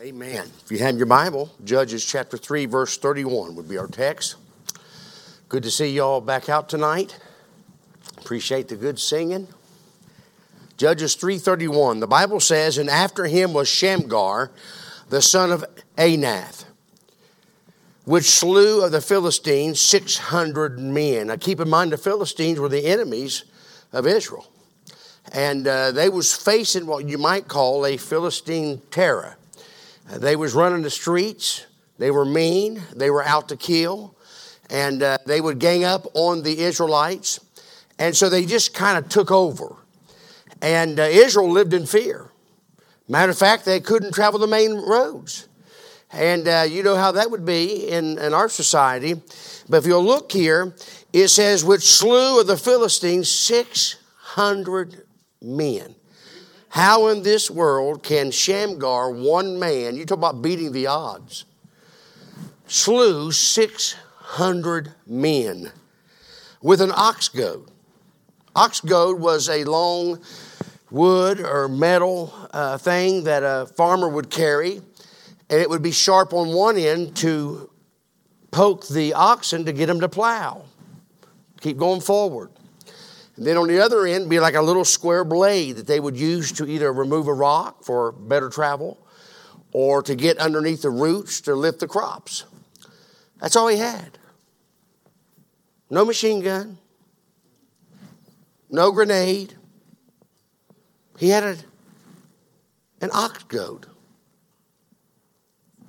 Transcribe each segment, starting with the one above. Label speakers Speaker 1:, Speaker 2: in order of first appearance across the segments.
Speaker 1: Amen. If you have your Bible, Judges chapter 3, verse 31 would be our text. Good to see you all back out tonight. Appreciate the good singing. Judges 3:31. The Bible says, "And after him was Shamgar, the son of Anath, which slew of the Philistines 600 men." Now keep in mind the Philistines were the enemies of Israel. And uh, they was facing what you might call a Philistine terror. They was running the streets. They were mean. They were out to kill. And uh, they would gang up on the Israelites. And so they just kind of took over. And uh, Israel lived in fear. Matter of fact, they couldn't travel the main roads. And uh, you know how that would be in, in our society. But if you'll look here, it says, which slew of the Philistines 600 men. How in this world can Shamgar, one man, you talk about beating the odds, slew 600 men with an ox goad? Ox goad was a long wood or metal uh, thing that a farmer would carry, and it would be sharp on one end to poke the oxen to get them to plow. Keep going forward. And then on the other end, be like a little square blade that they would use to either remove a rock for better travel or to get underneath the roots to lift the crops. That's all he had. No machine gun, no grenade. He had a, an ox goad.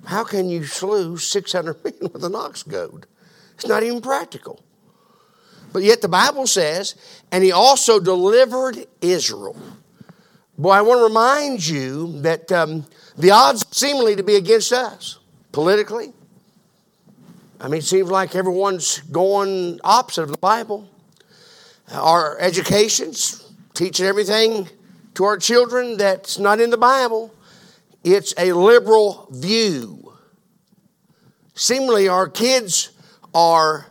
Speaker 1: How can you slew 600 men with an ox goad? It's not even practical. But yet the Bible says, and he also delivered Israel. Boy, I want to remind you that um, the odds seemingly to be against us politically. I mean, it seems like everyone's going opposite of the Bible. Our education's teaching everything to our children that's not in the Bible. It's a liberal view. Seemingly, our kids are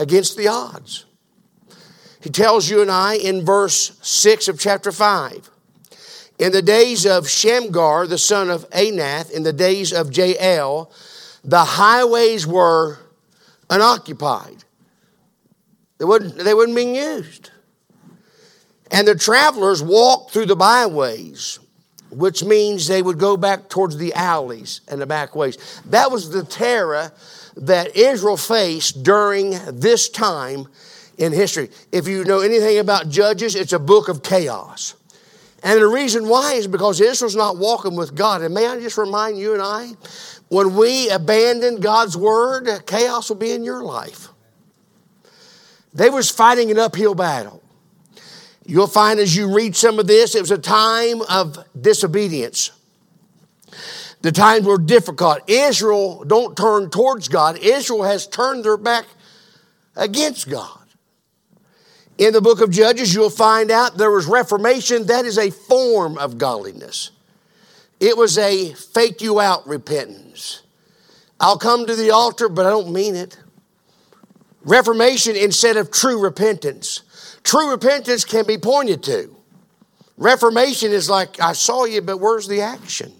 Speaker 1: against the odds. He tells you and I in verse 6 of chapter 5 In the days of Shamgar, the son of Anath, in the days of Jael, the highways were unoccupied. They wouldn't, they wouldn't be used. And the travelers walked through the byways, which means they would go back towards the alleys and the back ways. That was the terror that Israel faced during this time in history. If you know anything about Judges, it's a book of chaos. And the reason why is because Israel's not walking with God. And may I just remind you and I, when we abandon God's word, chaos will be in your life. They was fighting an uphill battle. You'll find as you read some of this, it was a time of disobedience. The times were difficult. Israel don't turn towards God. Israel has turned their back against God. In the book of Judges, you'll find out there was reformation. That is a form of godliness. It was a fake you out repentance. I'll come to the altar, but I don't mean it. Reformation instead of true repentance. True repentance can be pointed to. Reformation is like, I saw you, but where's the action?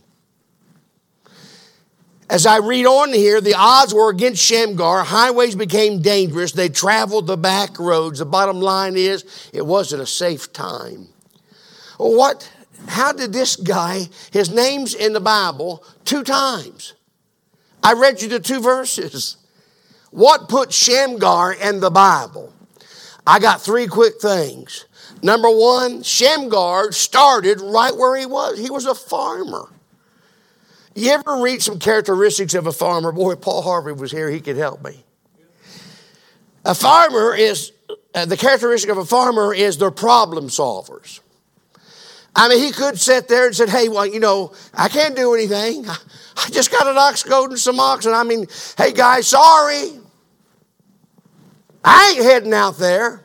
Speaker 1: As I read on here, the odds were against Shamgar. Highways became dangerous. They traveled the back roads. The bottom line is, it wasn't a safe time. What? How did this guy, his name's in the Bible two times? I read you the two verses. What put Shamgar in the Bible? I got three quick things. Number one, Shamgar started right where he was. He was a farmer. You ever read some characteristics of a farmer? Boy, Paul Harvey was here, he could help me. A farmer is, uh, the characteristic of a farmer is they're problem solvers. I mean, he could sit there and said, hey, well, you know, I can't do anything. I just got an ox goad and some oxen. I mean, hey, guys, sorry. I ain't heading out there.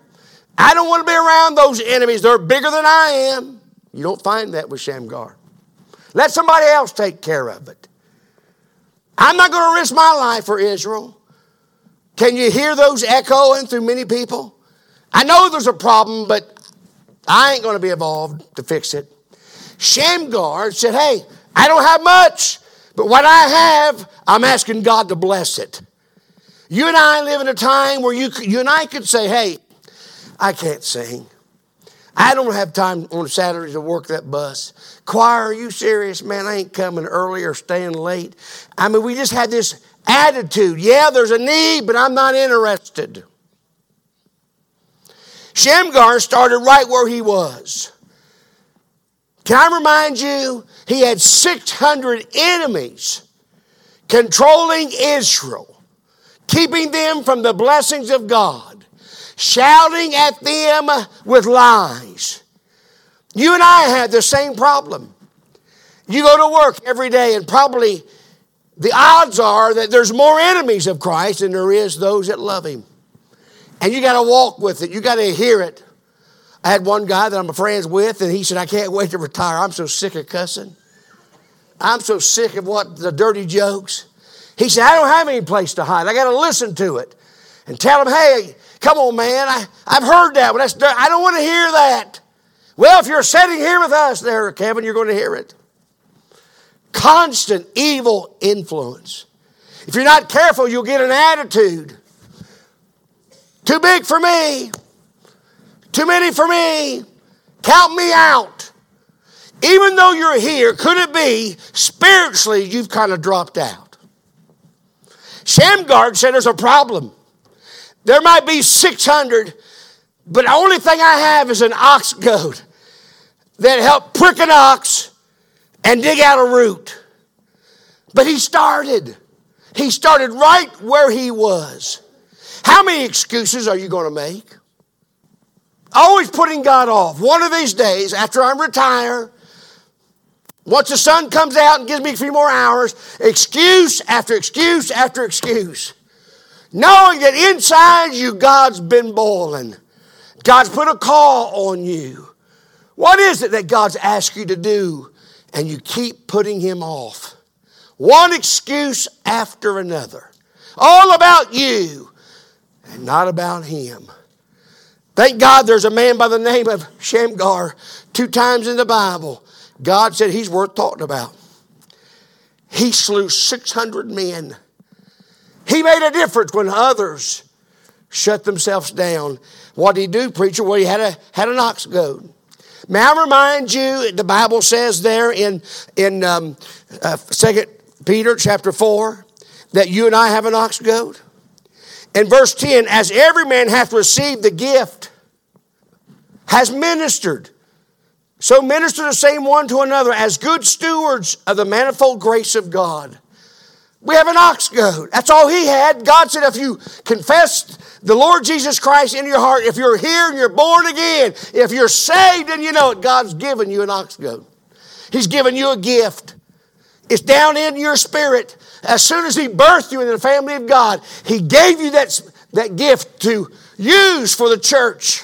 Speaker 1: I don't want to be around those enemies. They're bigger than I am. You don't find that with Shamgar. Let somebody else take care of it. I'm not going to risk my life for Israel. Can you hear those echoing through many people? I know there's a problem, but I ain't going to be involved to fix it. Shamgar said, Hey, I don't have much. But what I have, I'm asking God to bless it. You and I live in a time where you, you and I could say, hey, I can't sing. I don't have time on Saturday to work that bus. Choir, are you serious? Man, I ain't coming early or staying late. I mean, we just had this attitude. Yeah, there's a need, but I'm not interested. Shamgar started right where he was. Can I remind you, he had 600 enemies controlling Israel, keeping them from the blessings of God, shouting at them with lies. You and I have the same problem. You go to work every day, and probably the odds are that there's more enemies of Christ than there is those that love Him. And you got to walk with it, you got to hear it. I had one guy that I'm friends with, and he said, I can't wait to retire. I'm so sick of cussing. I'm so sick of what the dirty jokes. He said, I don't have any place to hide. I got to listen to it and tell him, hey, come on, man. I, I've heard that, but that's, I don't want to hear that. Well, if you're sitting here with us there, Kevin, you're going to hear it. Constant evil influence. If you're not careful, you'll get an attitude. Too big for me. Too many for me. Count me out. Even though you're here, could it be spiritually you've kind of dropped out? Shamgar said there's a problem. There might be 600, but the only thing I have is an ox goad that helped prick an ox and dig out a root. But he started. He started right where he was. How many excuses are you going to make? Always putting God off. One of these days, after I retire, once the sun comes out and gives me a few more hours, excuse after excuse after excuse. Knowing that inside you, God's been boiling. God's put a call on you. What is it that God's asked you to do and you keep putting Him off? One excuse after another. All about you and not about Him. Thank God there's a man by the name of Shamgar two times in the Bible. God said he's worth talking about. He slew 600 men. He made a difference when others shut themselves down. What did he do, preacher? Well, he had, a, had an ox goad. May I remind you, the Bible says there in, in um, uh, 2 Peter chapter 4 that you and I have an ox goad? In verse 10, as every man hath received the gift, has ministered. So minister the same one to another as good stewards of the manifold grace of God. We have an ox goad. That's all he had. God said, if you confess the Lord Jesus Christ in your heart, if you're here and you're born again, if you're saved and you know it, God's given you an ox goad. He's given you a gift. It's down in your spirit. As soon as He birthed you in the family of God, He gave you that, that gift to use for the church.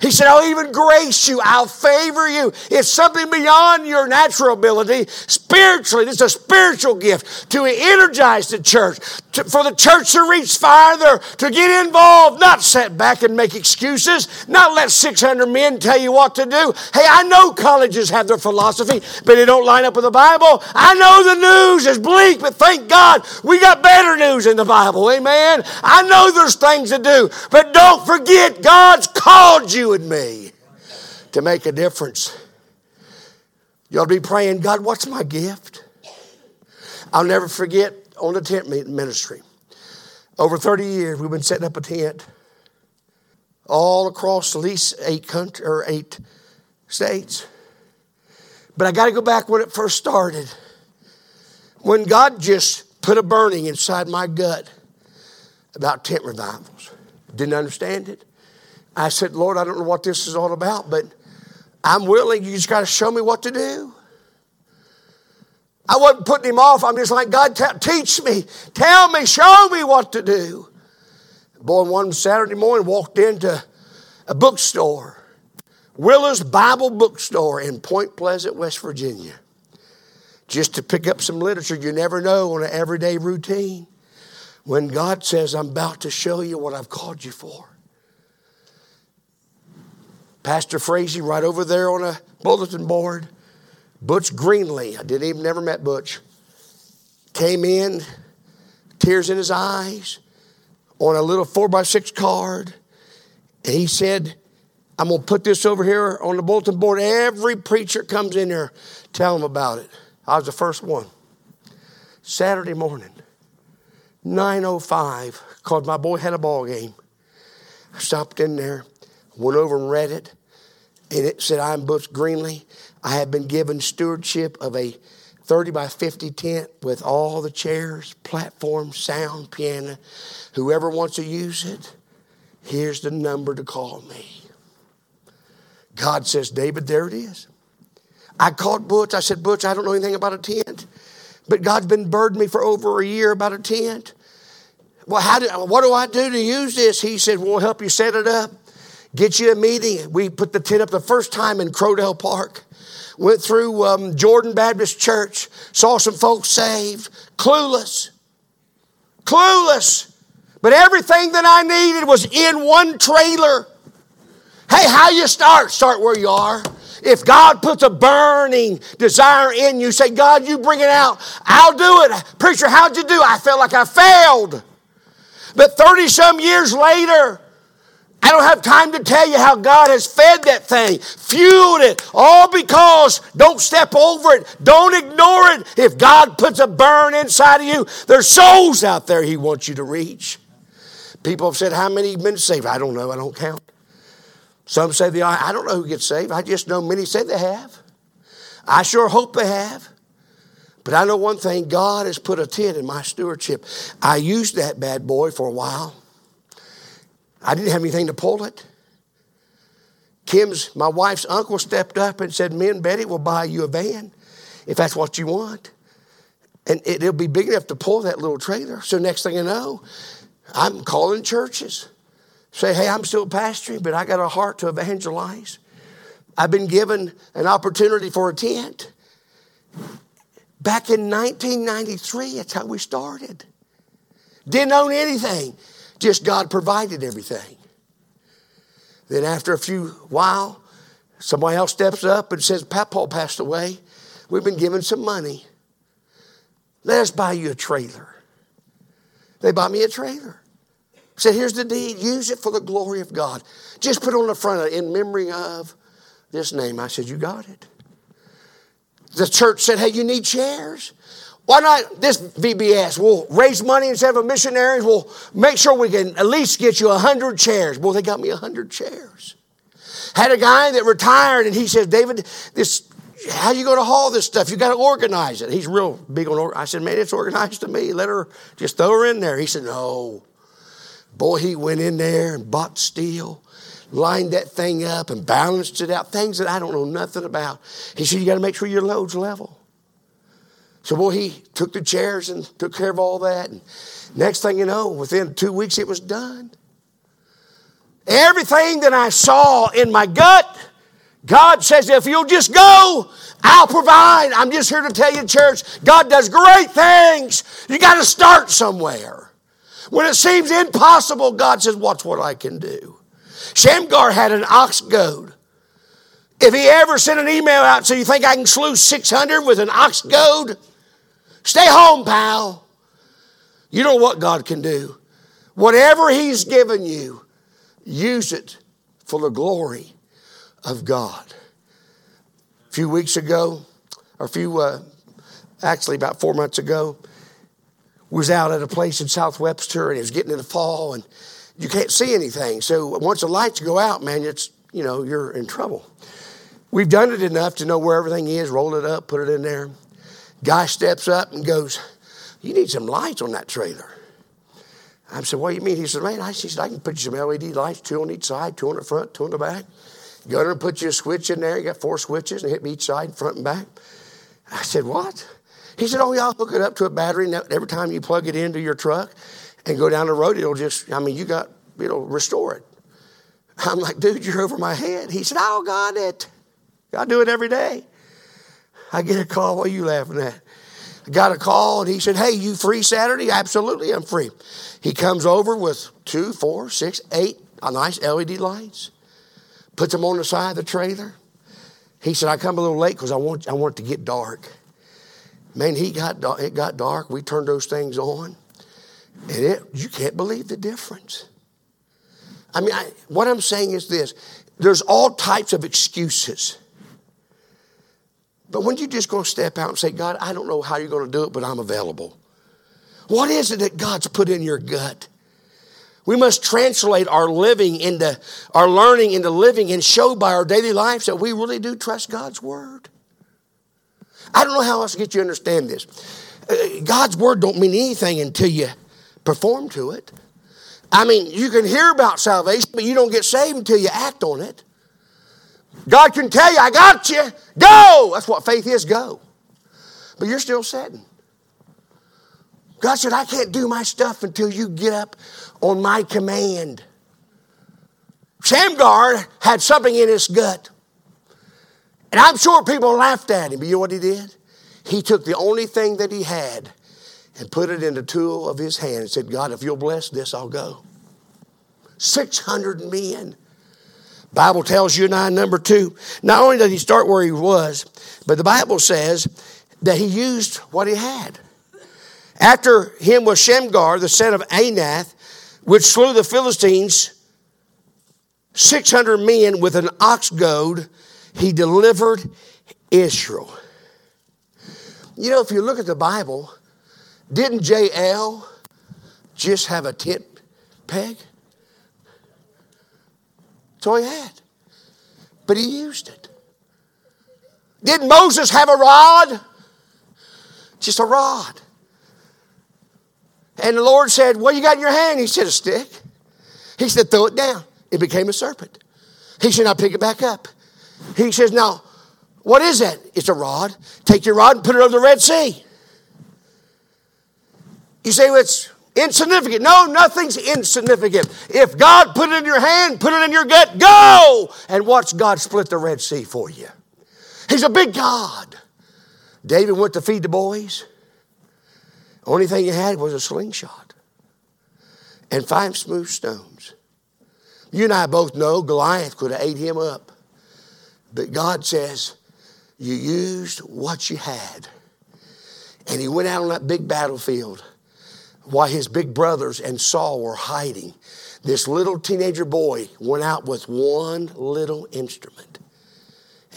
Speaker 1: He said, I'll even grace you. I'll favor you. It's something beyond your natural ability. Spiritually, it's a spiritual gift to energize the church, to, for the church to reach farther, to get involved, not sit back and make excuses, not let 600 men tell you what to do. Hey, I know colleges have their philosophy, but they don't line up with the Bible. I know the news is bleak, but thank God we got better news in the Bible. Amen. I know there's things to do, but don't forget God's called you and me to make a difference. You to be praying, God, what's my gift? I'll never forget on the tent ministry. Over 30 years, we've been setting up a tent all across at least eight country, or eight states. But I got to go back when it first started. When God just put a burning inside my gut about tent revivals. Didn't understand it. I said, Lord, I don't know what this is all about, but I'm willing. You just got to show me what to do. I wasn't putting him off. I'm just like, God, t- teach me, tell me, show me what to do. Boy, one Saturday morning walked into a bookstore, Willa's Bible Bookstore in Point Pleasant, West Virginia, just to pick up some literature you never know on an everyday routine. When God says, I'm about to show you what I've called you for. Pastor Frazee right over there on a bulletin board. Butch Greenlee. I didn't even never met Butch. came in, tears in his eyes, on a little four by six card. And he said, I'm to put this over here on the bulletin board. Every preacher comes in here, tell them about it. I was the first one. Saturday morning, 9.05, called my boy had a ball game. I stopped in there, went over and read it, it said, I'm Butch Greenley. I have been given stewardship of a 30 by 50 tent with all the chairs, platform, sound, piano. Whoever wants to use it, here's the number to call me. God says, David, there it is. I called Butch. I said, Butch, I don't know anything about a tent, but God's been burdening me for over a year about a tent. Well, how do, what do I do to use this? He said, We'll help you set it up, get you a meeting. We put the tent up the first time in Krodel Park. Went through um, Jordan Baptist Church, saw some folks saved, clueless, clueless. But everything that I needed was in one trailer. Hey, how you start? Start where you are. If God puts a burning desire in you, say, God, you bring it out. I'll do it. Preacher, how'd you do? I felt like I failed. But 30 some years later, I don't have time to tell you how God has fed that thing, fueled it, all because don't step over it, don't ignore it. If God puts a burn inside of you, there's souls out there He wants you to reach. People have said, How many have been saved? I don't know, I don't count. Some say they are. I don't know who gets saved. I just know many say they have. I sure hope they have. But I know one thing God has put a tent in my stewardship. I used that bad boy for a while. I didn't have anything to pull it. Kim's, my wife's uncle, stepped up and said, Me and Betty will buy you a van if that's what you want. And it, will be big enough to pull that little trailer. So next thing I know, I'm calling churches. Say, hey, I'm still pastoring, but I got a heart to evangelize. I've been given an opportunity for a tent. Back in 1993, that's how we started. Didn't own anything, just God provided everything. Then after a few while, somebody else steps up and says, Paul passed away. We've been given some money. Let us buy you a trailer. They bought me a trailer. Said, here's the deed. Use it for the glory of God. Just put on the front of it in memory of this name. I said, you got it. The church said, hey, you need chairs. Why not this VBS? We'll raise money instead of missionaries. We'll make sure we can at least get you 100 chairs. Boy, they got me 100 chairs. Had a guy that retired and he says, David, this how you going to haul this stuff? You got to organize it. He's real big on. I said, man, it's organized to me. Let her just throw her in there. He said, no. Boy, he went in there and bought steel, lined that thing up and balanced it out. Things that I don't know nothing about. He said, you got to make sure your load's level. So, boy, he took the chairs and took care of all that. And next thing you know, within two weeks, it was done. Everything that I saw in my gut, God says, if you'll just go, I'll provide. I'm just here to tell you, church, God does great things. You got to start somewhere. When it seems impossible, God says, Watch what I can do. Shamgar had an ox goad. If he ever sent an email out, so you think I can slew 600 with an ox goad? Stay home, pal. You know what God can do. Whatever He's given you, use it for the glory of God. A few weeks ago, or a few, uh, actually about four months ago, was out at a place in South Webster and it was getting in the fall and you can't see anything. So once the lights go out, man, it's, you know, you're in trouble. We've done it enough to know where everything is, roll it up, put it in there. Guy steps up and goes, You need some lights on that trailer. I said, What do you mean? He said, Man, I, said, I can put you some LED lights, two on each side, two on the front, two on the back. Go there and put you a switch in there. You got four switches and hit me each side, front and back. I said, What? He said, Oh, yeah, I'll hook it up to a battery. And every time you plug it into your truck and go down the road, it'll just, I mean, you got, it'll restore it. I'm like, Dude, you're over my head. He said, Oh, got it. I do it every day. I get a call. What are you laughing at? I got a call and he said, Hey, you free Saturday? Absolutely, I'm free. He comes over with two, four, six, eight nice LED lights, puts them on the side of the trailer. He said, I come a little late because I want, I want it to get dark. Man, he got it got dark. We turned those things on, and it you can't believe the difference. I mean, I, what I'm saying is this: there's all types of excuses. But when you just go step out and say, God, I don't know how you're going to do it, but I'm available. What is it that God's put in your gut? We must translate our living into our learning into living and show by our daily lives that we really do trust God's word. I don't know how else to get you to understand this. Uh, God's word don't mean anything until you perform to it. I mean, you can hear about salvation, but you don't get saved until you act on it. God can tell you, I got you. Go. That's what faith is, go. But you're still sitting. God said, I can't do my stuff until you get up on my command. Shamgar had something in his gut. And I'm sure people laughed at him, but you know what he did? He took the only thing that he had and put it in the tool of his hand and said, God, if you'll bless this, I'll go. 600 men. Bible tells you and I, number two, not only did he start where he was, but the Bible says that he used what he had. After him was Shamgar, the son of Anath, which slew the Philistines, 600 men with an ox goad, he delivered Israel. You know, if you look at the Bible, didn't Jael just have a tent peg? That's all he had. But he used it. Did Moses have a rod? Just a rod. And the Lord said, What you got in your hand? He said, A stick. He said, Throw it down. It became a serpent. He said, Now pick it back up. He says, Now, what is that? It's a rod. Take your rod and put it over the Red Sea. You say, well, it's insignificant. No, nothing's insignificant. If God put it in your hand, put it in your gut, go and watch God split the Red Sea for you. He's a big God. David went to feed the boys. Only thing he had was a slingshot and five smooth stones. You and I both know Goliath could have ate him up. But God says, You used what you had. And he went out on that big battlefield while his big brothers and Saul were hiding. This little teenager boy went out with one little instrument.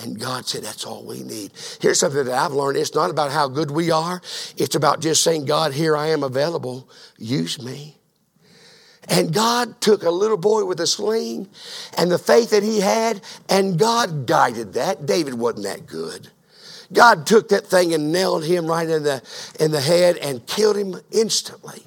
Speaker 1: And God said, That's all we need. Here's something that I've learned it's not about how good we are, it's about just saying, God, here I am available. Use me. And God took a little boy with a sling and the faith that he had, and God guided that. David wasn't that good. God took that thing and nailed him right in the, in the head and killed him instantly.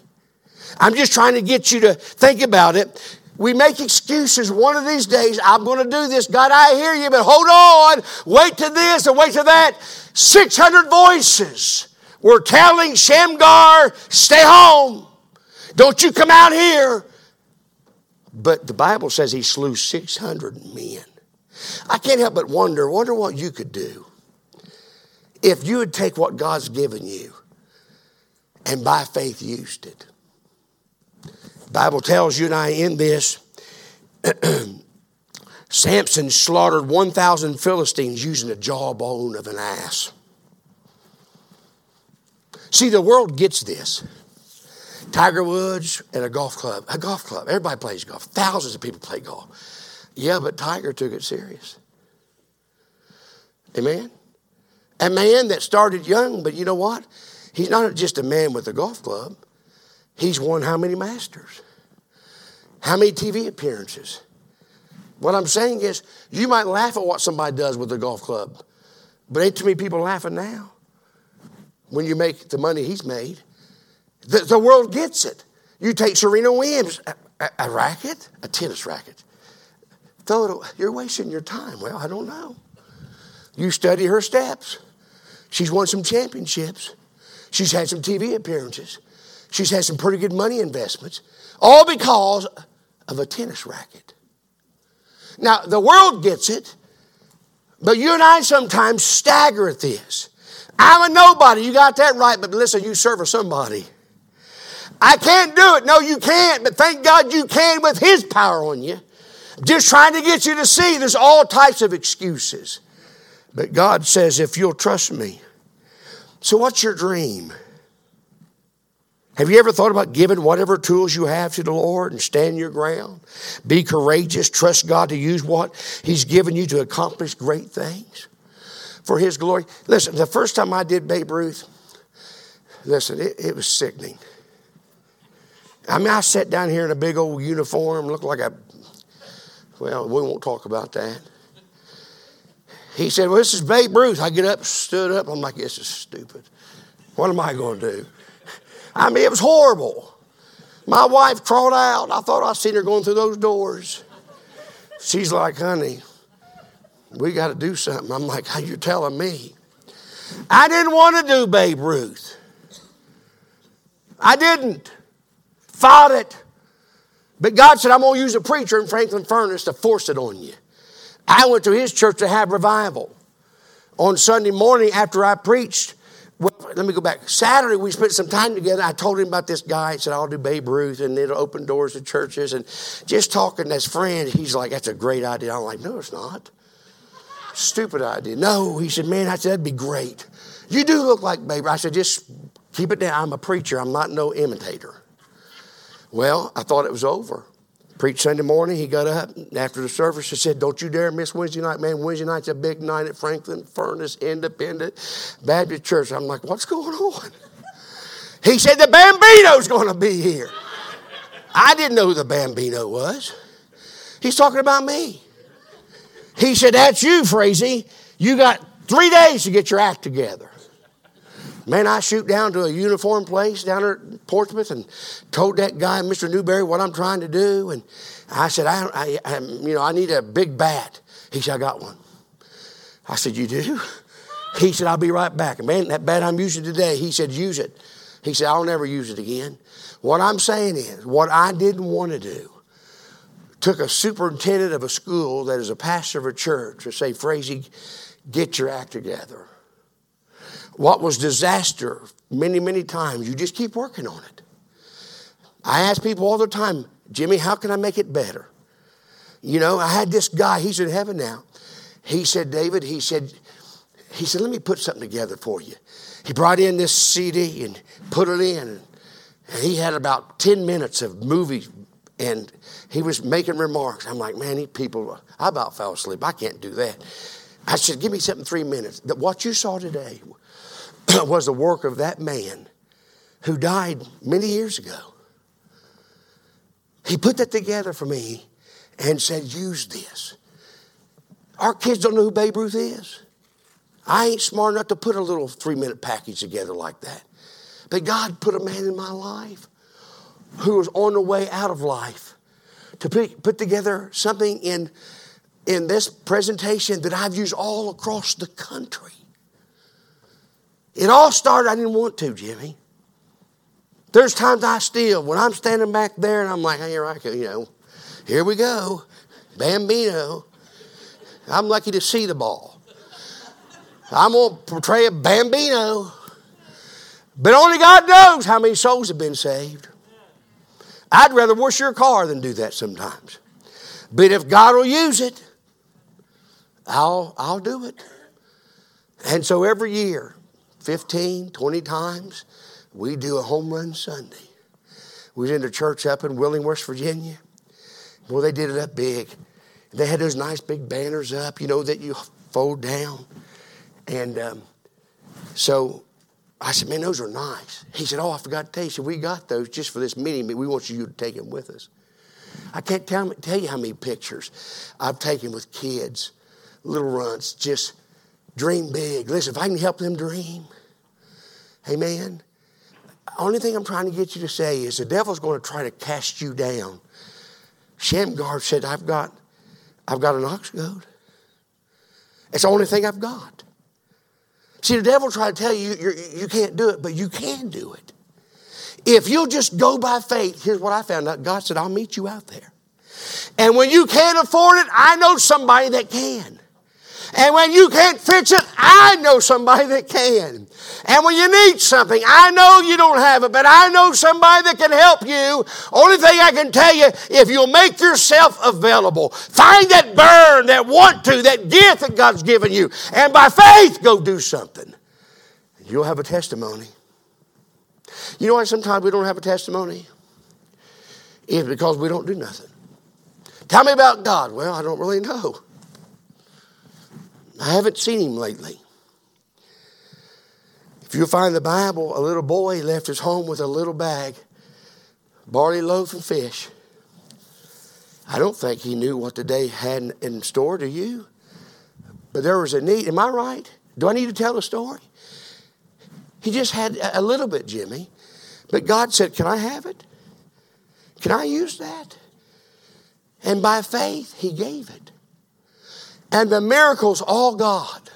Speaker 1: I'm just trying to get you to think about it. We make excuses. One of these days, I'm going to do this. God, I hear you, but hold on. Wait to this and wait to that. 600 voices were telling Shamgar, stay home. Don't you come out here. But the Bible says he slew 600 men. I can't help but wonder, wonder what you could do if you would take what God's given you and by faith used it. The Bible tells you and I in this Samson slaughtered 1,000 Philistines using the jawbone of an ass. See, the world gets this. Tiger Woods and a golf club. A golf club. Everybody plays golf. Thousands of people play golf. Yeah, but Tiger took it serious. Amen? A man that started young, but you know what? He's not just a man with a golf club. He's won how many masters? How many TV appearances? What I'm saying is, you might laugh at what somebody does with a golf club, but ain't too many people laughing now when you make the money he's made. The, the world gets it. You take Serena Williams, a, a, a racket, a tennis racket. Throw it away. You're wasting your time. Well, I don't know. You study her steps. She's won some championships. She's had some TV appearances. She's had some pretty good money investments, all because of a tennis racket. Now, the world gets it, but you and I sometimes stagger at this. I'm a nobody. You got that right, but listen, you serve a somebody. I can't do it. No, you can't, but thank God you can with His power on you. Just trying to get you to see there's all types of excuses. But God says, if you'll trust me, So, what's your dream? Have you ever thought about giving whatever tools you have to the Lord and stand your ground? Be courageous, trust God to use what He's given you to accomplish great things for His glory. Listen, the first time I did Babe Ruth, listen, it, it was sickening. I mean, I sat down here in a big old uniform, looked like a, well, we won't talk about that. He said, Well, this is Babe Ruth. I get up, stood up. I'm like, This is stupid. What am I going to do? I mean, it was horrible. My wife crawled out. I thought I seen her going through those doors. She's like, honey, we got to do something. I'm like, how you telling me? I didn't want to do Babe Ruth. I didn't. Fought it. But God said, I'm going to use a preacher in Franklin Furnace to force it on you. I went to his church to have revival. On Sunday morning after I preached, well, let me go back. Saturday, we spent some time together. I told him about this guy. I said, I'll do Babe Ruth, and it'll open doors to churches. And just talking as friends, he's like, That's a great idea. I'm like, No, it's not. Stupid idea. No, he said, Man, I said, That'd be great. You do look like Babe. I said, Just keep it down. I'm a preacher, I'm not no imitator. Well, I thought it was over. Preached Sunday morning. He got up after the service and said, Don't you dare miss Wednesday night, man. Wednesday night's a big night at Franklin Furnace Independent Baptist Church. I'm like, What's going on? He said, The Bambino's going to be here. I didn't know who the Bambino was. He's talking about me. He said, That's you, Frazee. You got three days to get your act together. Man, I shoot down to a uniform place down there at Portsmouth and told that guy, Mr. Newberry, what I'm trying to do. And I said, I, I, I, you know, I need a big bat. He said, I got one. I said, You do? He said, I'll be right back. And man, that bat I'm using today, he said, use it. He said, I'll never use it again. What I'm saying is, what I didn't want to do, took a superintendent of a school that is a pastor of a church to say, Frazee, get your act together. What was disaster many, many times, you just keep working on it. I ask people all the time, Jimmy, how can I make it better? You know, I had this guy, he's in heaven now. He said, David, he said, he said, let me put something together for you. He brought in this CD and put it in. And he had about 10 minutes of movie and he was making remarks. I'm like, man, these people, I about fell asleep. I can't do that. I said, give me something three minutes. That what you saw today was the work of that man who died many years ago. He put that together for me and said, use this. Our kids don't know who Babe Ruth is. I ain't smart enough to put a little three minute package together like that. But God put a man in my life who was on the way out of life to put, together something in, in this presentation that I've used all across the country. It all started, I didn't want to, Jimmy. There's times I still, when I'm standing back there and I'm like, hey, here I go, you know, here we go, Bambino. I'm lucky to see the ball. I'm going to portray a Bambino. But only God knows how many souls have been saved. I'd rather wash your car than do that sometimes. But if God will use it, I'll, I'll do it. And so every year, 15, 20 times, we do a home run Sunday. We was in the church up in Wheeling, West Virginia. Well, they did it up big. They had those nice big banners up, you know, that you fold down. And um, so I said, man, those are nice. He said, oh, I forgot to tell you. We got those just for this meeting, but we want you to take them with us. I can't tell, tell you how many pictures I've taken with kids, little runts, just dream big. Listen, if I can help them dream, amen. Only thing I'm trying to get you to say is the devil's going to try to cast you down. Shamgar said, I've got, I've got an ox goad. It's the only thing I've got. See, the devil tried to tell you you you can't do it, but you can do it. If you'll just go by faith, here's what I found out God said, I'll meet you out there. And when you can't afford it, I know somebody that can. And when you can't fix it, I know somebody that can. And when you need something, I know you don't have it, but I know somebody that can help you. Only thing I can tell you, if you'll make yourself available, find that burn, that want to, that gift that God's given you, and by faith go do something. You'll have a testimony. You know why sometimes we don't have a testimony? It's because we don't do nothing. Tell me about God. Well, I don't really know. I haven't seen him lately. If you find the Bible, a little boy left his home with a little bag, barley loaf and fish. I don't think he knew what the day had in store, do you? But there was a need. Am I right? Do I need to tell the story? He just had a little bit, Jimmy. But God said, Can I have it? Can I use that? And by faith, he gave it. And the miracle's all God.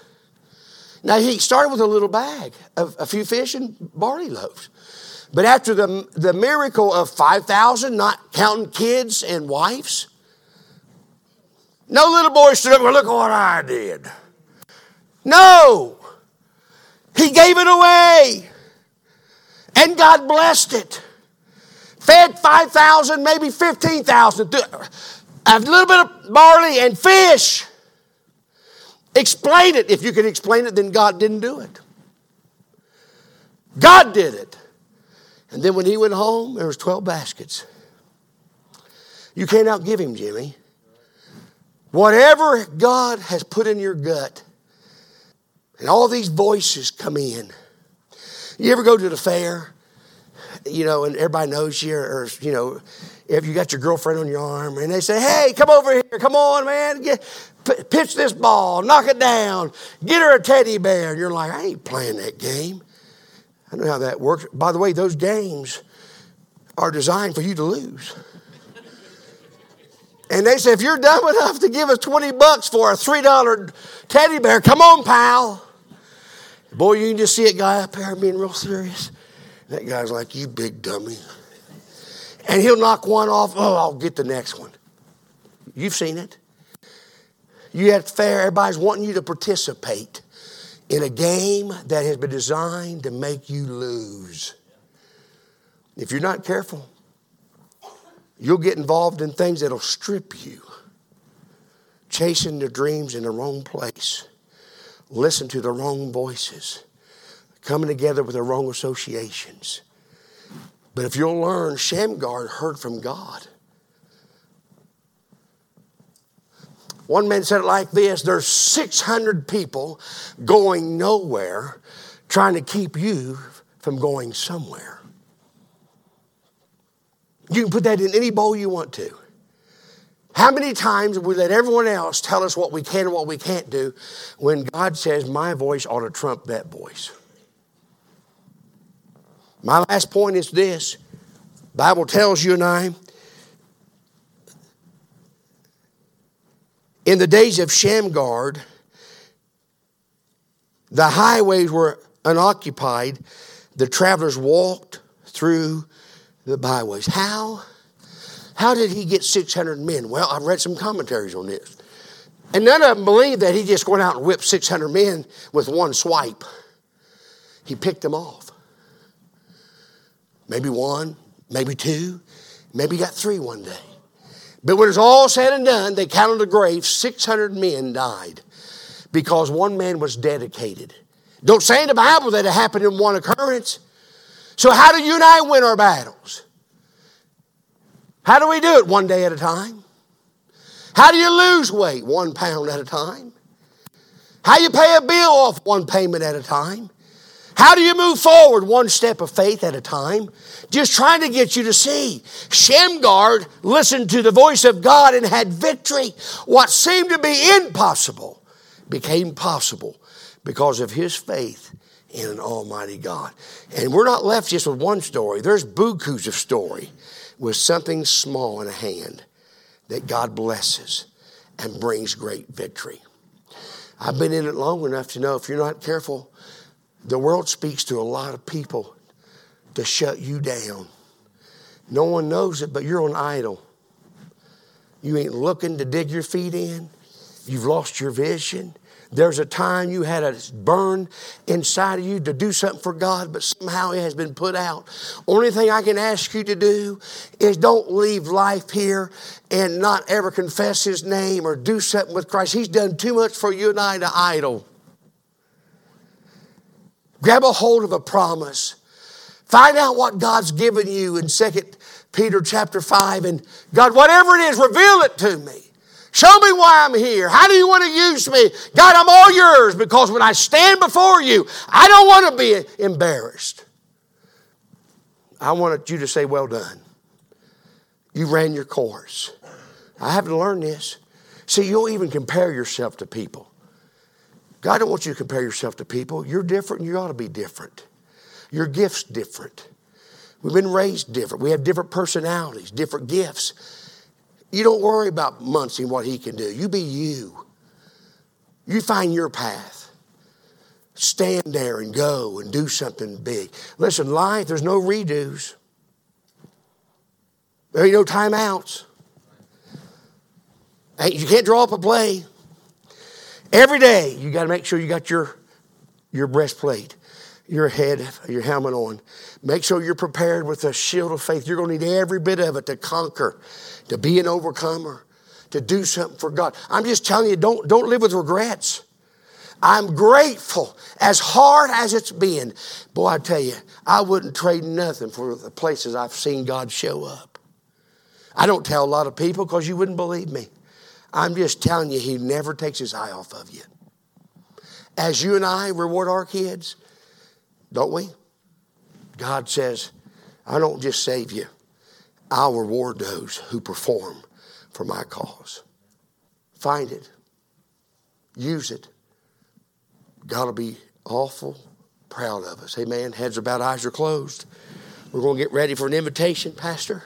Speaker 1: Now, he started with a little bag of a few fish and barley loaves. But after the, the miracle of 5,000, not counting kids and wives, no little boy stood up and look what I did. No. He gave it away. And God blessed it. Fed 5,000, maybe 15,000. A little bit of barley and fish. Explain it. If you can explain it, then God didn't do it. God did it. And then when he went home, there was 12 baskets. You can't outgive him, Jimmy. Whatever God has put in your gut, and all these voices come in. You ever go to the fair, you know, and everybody knows you, or, you know, if you got your girlfriend on your arm, and they say, hey, come over here, come on, man, get, pitch this ball, knock it down, get her a teddy bear. And you're like, I ain't playing that game. I know how that works. By the way, those games are designed for you to lose. And they say, if you're dumb enough to give us 20 bucks for a $3 teddy bear, come on, pal. Boy, you can just see a guy up there being real serious. That guy's like, you big dummy. And he'll knock one off. Oh, I'll get the next one. You've seen it. You at fair, everybody's wanting you to participate in a game that has been designed to make you lose. If you're not careful, you'll get involved in things that'll strip you, chasing your dreams in the wrong place, listen to the wrong voices, coming together with the wrong associations. But if you'll learn, Shamgar heard from God. One man said it like this there's 600 people going nowhere trying to keep you from going somewhere. You can put that in any bowl you want to. How many times we let everyone else tell us what we can and what we can't do when God says, My voice ought to trump that voice? My last point is this Bible tells you and I In the days of Shamgar, the highways were unoccupied. The travelers walked through the byways. How? How did he get 600 men? Well, I've read some commentaries on this. And none of them believe that he just went out and whipped 600 men with one swipe. He picked them off. Maybe one, maybe two, maybe got three one day. But when it's all said and done, they counted the graves, 600 men died because one man was dedicated. Don't say in the Bible that it happened in one occurrence. So, how do you and I win our battles? How do we do it? One day at a time. How do you lose weight? One pound at a time. How you pay a bill off? One payment at a time. How do you move forward? One step of faith at a time. Just trying to get you to see. Shamgar listened to the voice of God and had victory. What seemed to be impossible became possible because of his faith in an almighty God. And we're not left just with one story. There's bukus of story with something small in a hand that God blesses and brings great victory. I've been in it long enough to know if you're not careful, the world speaks to a lot of people to shut you down. No one knows it, but you're on idle. You ain't looking to dig your feet in. You've lost your vision. There's a time you had a burn inside of you to do something for God, but somehow it has been put out. Only thing I can ask you to do is don't leave life here and not ever confess His name or do something with Christ. He's done too much for you and I to idle. Grab a hold of a promise. Find out what God's given you in 2 Peter chapter 5. And God, whatever it is, reveal it to me. Show me why I'm here. How do you want to use me? God, I'm all yours because when I stand before you, I don't want to be embarrassed. I wanted you to say, Well done. You ran your course. I haven't learned this. See, you'll even compare yourself to people. God don't want you to compare yourself to people. You're different you ought to be different. Your gift's different. We've been raised different. We have different personalities, different gifts. You don't worry about Muncie and what he can do. You be you. You find your path. Stand there and go and do something big. Listen, life, there's no redos. There ain't no timeouts. You can't draw up a play. Every day, you got to make sure you got your, your breastplate, your head, your helmet on. Make sure you're prepared with a shield of faith. You're going to need every bit of it to conquer, to be an overcomer, to do something for God. I'm just telling you, don't, don't live with regrets. I'm grateful, as hard as it's been. Boy, I tell you, I wouldn't trade nothing for the places I've seen God show up. I don't tell a lot of people because you wouldn't believe me. I'm just telling you, He never takes His eye off of you. As you and I reward our kids, don't we? God says, I don't just save you, I'll reward those who perform for my cause. Find it, use it. God will be awful proud of us. Amen. Heads are bowed, eyes are closed. We're going to get ready for an invitation, Pastor.